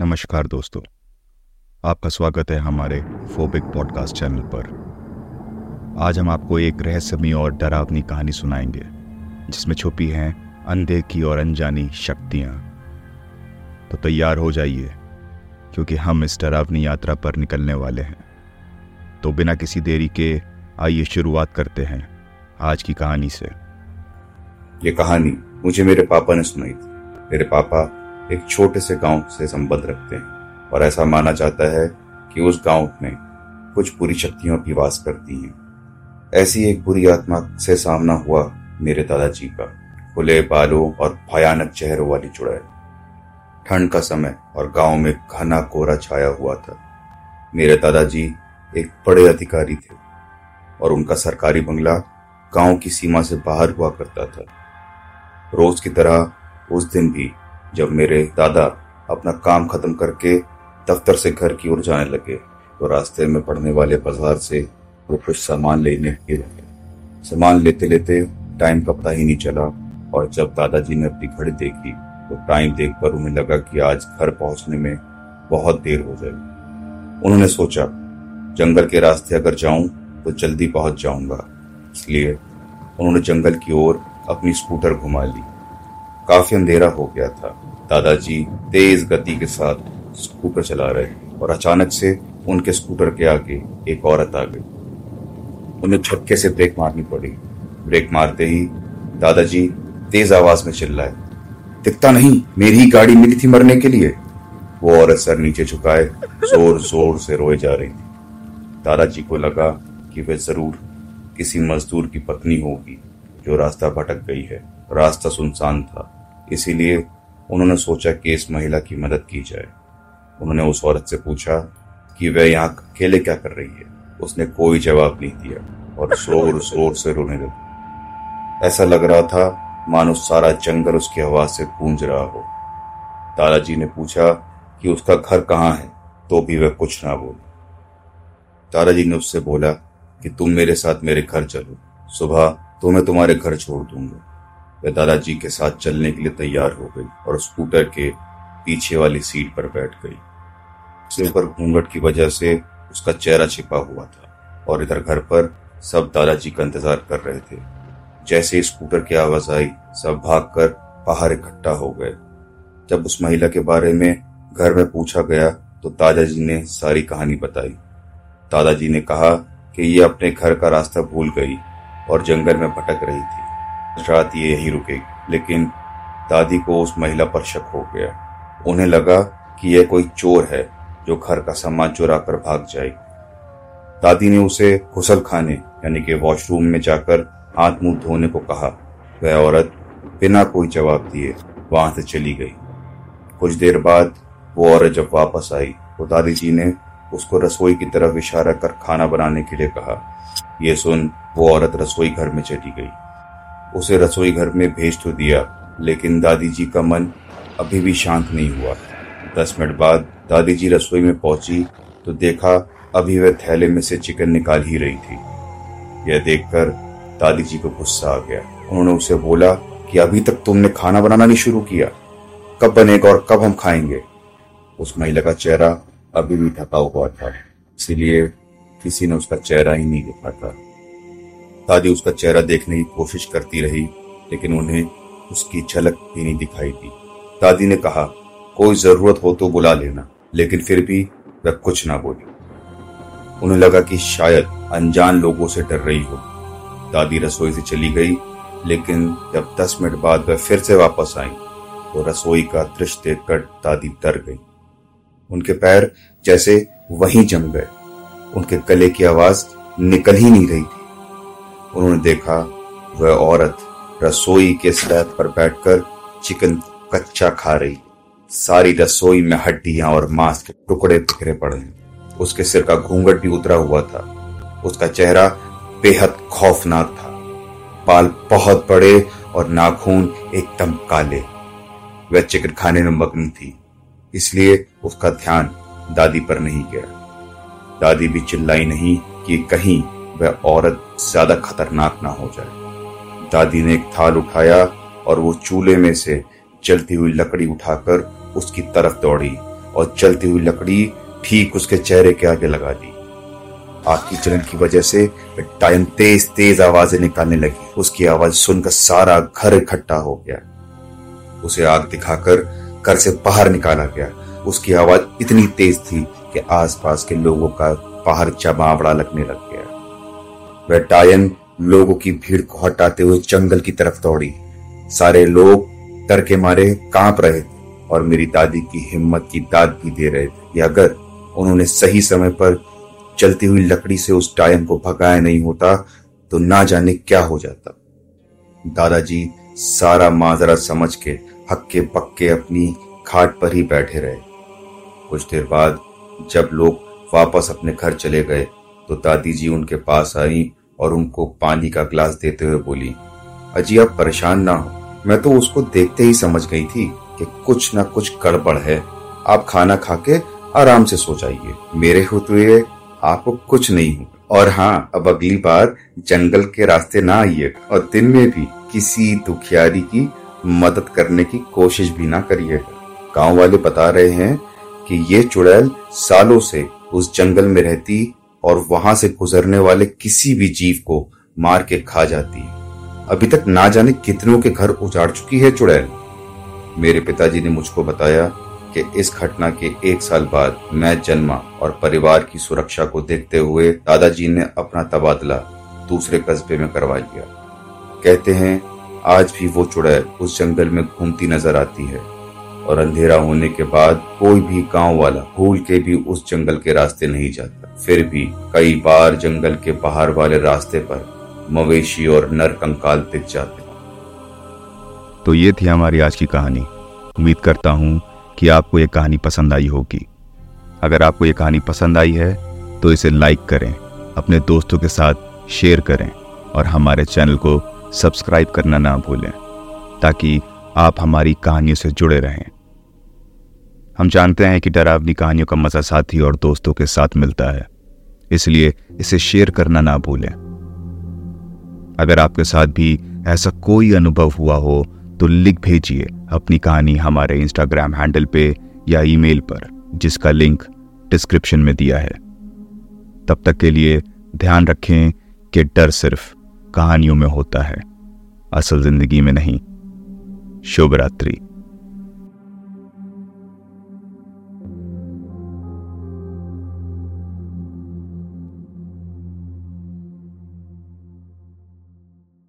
नमस्कार दोस्तों। आपका स्वागत है हमारे फोबिक पॉडकास्ट चैनल पर। आज हम आपको एक रहस्यमय और डरावनी कहानी सुनाएँगे, जिसमें छुपी हैं अनदेखी और अनजानी शक्तियाँ। तो तैयार हो जाइए, क्योंकि हम इस डरावनी यात्रा पर निकलने वाले हैं। तो बिना किसी देरी के आइए शुरुआत करते हैं आज की कहानी से। ये कहानी मुझे मेरे पापा ने सुनाई थी। मेरे पापा एक छोटे से गाँव से संबंध रखते हैं। और ऐसा माना जाता है कि उस गाँव में कुछ बुरी शक्तियाँ भी वास करती हैं। ऐसी एक बुरी आत्मा से सामना हुआ मेरे दादाजी का। खुले बालों और भयानक चेहरों वाली चुड़ैल। ठंड का समय और गाँव में घना कोहरा छाया हुआ था। मेरे दादाजी एक बड़े अधिकारी थे और उनका सरकारी बंगला गाँव की सीमा से बाहर हुआ करता था। रोज की तरह उस दिन भी जब मेरे दादा अपना काम खत्म करके दफ्तर से घर की ओर जाने लगे तो रास्ते में पड़ने वाले बाज़ार से वो कुछ सामान लेने ही रहे सामान लेते लेते टाइम का पता ही नहीं चला, और जब दादाजी ने अपनी घड़ी देखी तो टाइम देखकर उन्हें लगा कि आज घर पहुँचने में बहुत देर हो जाएगी। उन्होंने सोचा, जंगल के रास्ते अगर जाऊँ तो जल्दी पहुँच जाऊँगा। इसलिए उन्होंने जंगल की ओर अपनी स्कूटर घुमा ली। काफ़ी अंधेरा हो गया था। दादाजी तेज गति के साथ स्कूटर चला रहे और अचानक से उनके स्कूटर के आगे एक औरत आ गई। उन्हें झटके से ब्रेक मारनी पड़ी। ब्रेक मारते ही दादाजी तेज आवाज़ में चिल्लाए, दिखता नहीं, मेरी ही गाड़ी मिली थी मरने के लिए। वो औरत सर नीचे झुकाए, ज़ोर ज़ोर से रोए जा रही थी। दादाजी को लगा कि वह ज़रूर किसी मजदूर की पत्नी होगी जो रास्ता भटक गई है। रास्ता सुनसान था। इसीलिए उन्होंने सोचा कि इस महिला की मदद की जाए। उन्होंने उस औरत से पूछा कि वह यहाँ अकेले क्या कर रही है? उसने कोई जवाब नहीं दिया और ज़ोर शोर से रोने लगी। ऐसा लग रहा था मानो सारा जंगल उसकी आवाज़ से गूंज रहा हो। दादाजी ने पूछा कि उसका घर कहाँ है? तो भी वह कुछ ना बोली। दादाजी ने उससे बोला कि तुम मेरे साथ मेरे घर चलो। सुबह तो मैं तुम्हारे घर छोड़ दूँगा। वह दादाजी के साथ चलने के लिए तैयार हो गई और स्कूटर के पीछे वाली सीट पर बैठ गई। सिर पर घूंघट की वजह से उसका चेहरा छिपा हुआ था और इधर घर पर सब दादाजी का इंतज़ार कर रहे थे। जैसे ही स्कूटर की आवाज़ आई, सब भागकर बाहर इकट्ठा हो गए। जब उस महिला के बारे में घर में पूछा गया तो दादाजी ने सारी कहानी बताई। दादाजी ने कहा कि ये अपने घर का रास्ता भूल गई और जंगल में भटक रही थी। रात ये यही रुकेगी। लेकिन दादी को उस महिला पर शक हो गया। उन्हें लगा कि यह कोई चोर है जो घर का सामान चुरा कर भाग जाए दादी ने उसे घुसल खाने, यानी कि वॉशरूम में जाकर हाथ मुँह धोने को कहा। वह औरत बिना कोई जवाब दिए वहाँ से चली गई। कुछ देर बाद वो औरत जब वापस आई तो दादी जी ने उसको रसोई की तरफ़ इशारा कर खाना बनाने के लिए कहा। यह सुन वो औरत रसोई घर में चली गई। उसे रसोई घर में भेज तो दिया, लेकिन दादी जी का मन अभी भी शांत नहीं हुआ। दस मिनट बाद दादी जी रसोई में पहुँची तो देखा अभी वह थैले में से चिकन निकाल ही रही थी। यह देखकर दादी जी को गुस्सा आ गया। उन्होंने उसे बोला कि अभी तक तुमने खाना बनाना नहीं शुरू किया। कब बनेगा और कब हम खाएँगे? उस महिला का चेहरा अभी भी थका हुआ था, इसीलिए किसी ने उसका चेहरा ही नहीं देखा था। दादी उसका चेहरा देखने की कोशिश करती रही, लेकिन उन्हें उसकी झलक भी नहीं दिखाई दी। दादी ने कहा, कोई ज़रूरत हो तो बुला लेना, लेकिन फिर भी वह कुछ ना बोली। उन्हें लगा कि शायद अनजान लोगों से डर रही हो। दादी रसोई से चली गई, लेकिन जब दस मिनट बाद वह फिर से वापस आई तो रसोई का दृश्य देखकर दादी डर गई। उनके पैर जैसे वहीं जम गए। उनके गले की आवाज़ निकल ही नहीं रही थी। उन्होंने देखा, वह औरत रसोई के स्लैब पर बैठकर चिकन कच्चा खा रही। सारी रसोई में हड्डियाँ और मांस के टुकड़े बिखरे पड़े हैं। उसके सिर का घूंघट भी उतरा हुआ था। उसका चेहरा बेहद खौफनाक था। बाल बहुत बड़े और नाखून एकदम काले। वह चिकन खाने में मग्न थी, इसलिए उसका ध्यान दादी पर नहीं गया। दादी भी चिल्लाई नहीं कि कहीं वह औरत ज़्यादा खतरनाक ना हो जाए। दादी ने एक थाल उठाया और वो चूल्हे में से जलती हुई लकड़ी उठाकर उसकी तरफ़ दौड़ी और चलती हुई लकड़ी ठीक उसके चेहरे के आगे लगा दी। आग की जलन की वजह से टाइम तेज तेज आवाज़ें निकालने लगी। उसकी आवाज़ सुनकर सारा घर इकट्ठा हो गया। उसे आग दिखाकर घर से बाहर निकाला गया। उसकी आवाज़ इतनी तेज थी कि आसपास के लोगों का बाहर जमावड़ा लगने लग गया। वह टायन लोगों की भीड़ को हटाते हुए जंगल की तरफ़ दौड़ी। सारे लोग डर के मारे, काँप रहे थे और मेरी दादी की हिम्मत की दाद भी दे रहे थे अगर उन्होंने सही समय पर चलती हुई लकड़ी से उस टायन को भगाया नहीं होता तो ना जाने क्या हो जाता। दादाजी सारा माजरा समझ के हक्के पक्के अपनी खाट पर ही बैठे रहे। कुछ देर बाद जब लोग वापस अपने घर चले गए तो दादी जी उनके पास आई और उनको पानी का ग्लास देते हुए बोली, अजी आप परेशान ना हो। मैं तो उसको देखते ही समझ गई थी कि कुछ ना कुछ गड़बड़ है। आप खाना खा के आराम से सो जाइए। मेरे होते हुए आपको कुछ नहीं हो। और हाँ अब अगली बार जंगल के रास्ते ना आइए और दिन में भी किसी दुखियारी की मदद करने की कोशिश भी ना करिए। गाँव वाले बता रहे हैं कि ये चुड़ैल सालों से उस जंगल में रहती और वहाँ से गुजरने वाले किसी भी जीव को मार के खा जाती है। अभी तक ना जाने कितनों के घर उजाड़ चुकी है चुड़ैल। मेरे पिताजी ने मुझको बताया कि इस घटना के एक साल बाद मैं जन्मा और परिवार की सुरक्षा को देखते हुए दादाजी ने अपना तबादला दूसरे कस्बे में करवा लिया। कहते हैं, आज भी वो चुड़ैल उस जंगल में घूमती नज़र आती है। और अंधेरा होने के बाद कोई भी गाँव वाला भूल के भी उस जंगल के रास्ते नहीं जाता। फिर भी कई बार जंगल के बाहर वाले रास्ते पर मवेशी और नर कंकाल दिख जाते तो ये थी हमारी आज की कहानी। उम्मीद करता हूँ कि आपको ये कहानी पसंद आई होगी। अगर आपको ये कहानी पसंद आई है तो इसे लाइक करें, अपने दोस्तों के साथ शेयर करें और हमारे चैनल को सब्सक्राइब करना ना भूलें, ताकि आप हमारी कहानियों से जुड़े रहें। हम जानते हैं कि डरावनी कहानियों का मज़ा साथी और दोस्तों के साथ मिलता है। इसलिए इसे शेयर करना ना भूलें। अगर आपके साथ भी ऐसा कोई अनुभव हुआ हो तो लिख भेजिए अपनी कहानी हमारे इंस्टाग्राम हैंडल पे या ईमेल पर, जिसका लिंक डिस्क्रिप्शन में दिया है। तब तक के लिए ध्यान रखें कि डर सिर्फ़ कहानियों में होता है। असल ज़िंदगी में नहीं। शुभ रात्रि।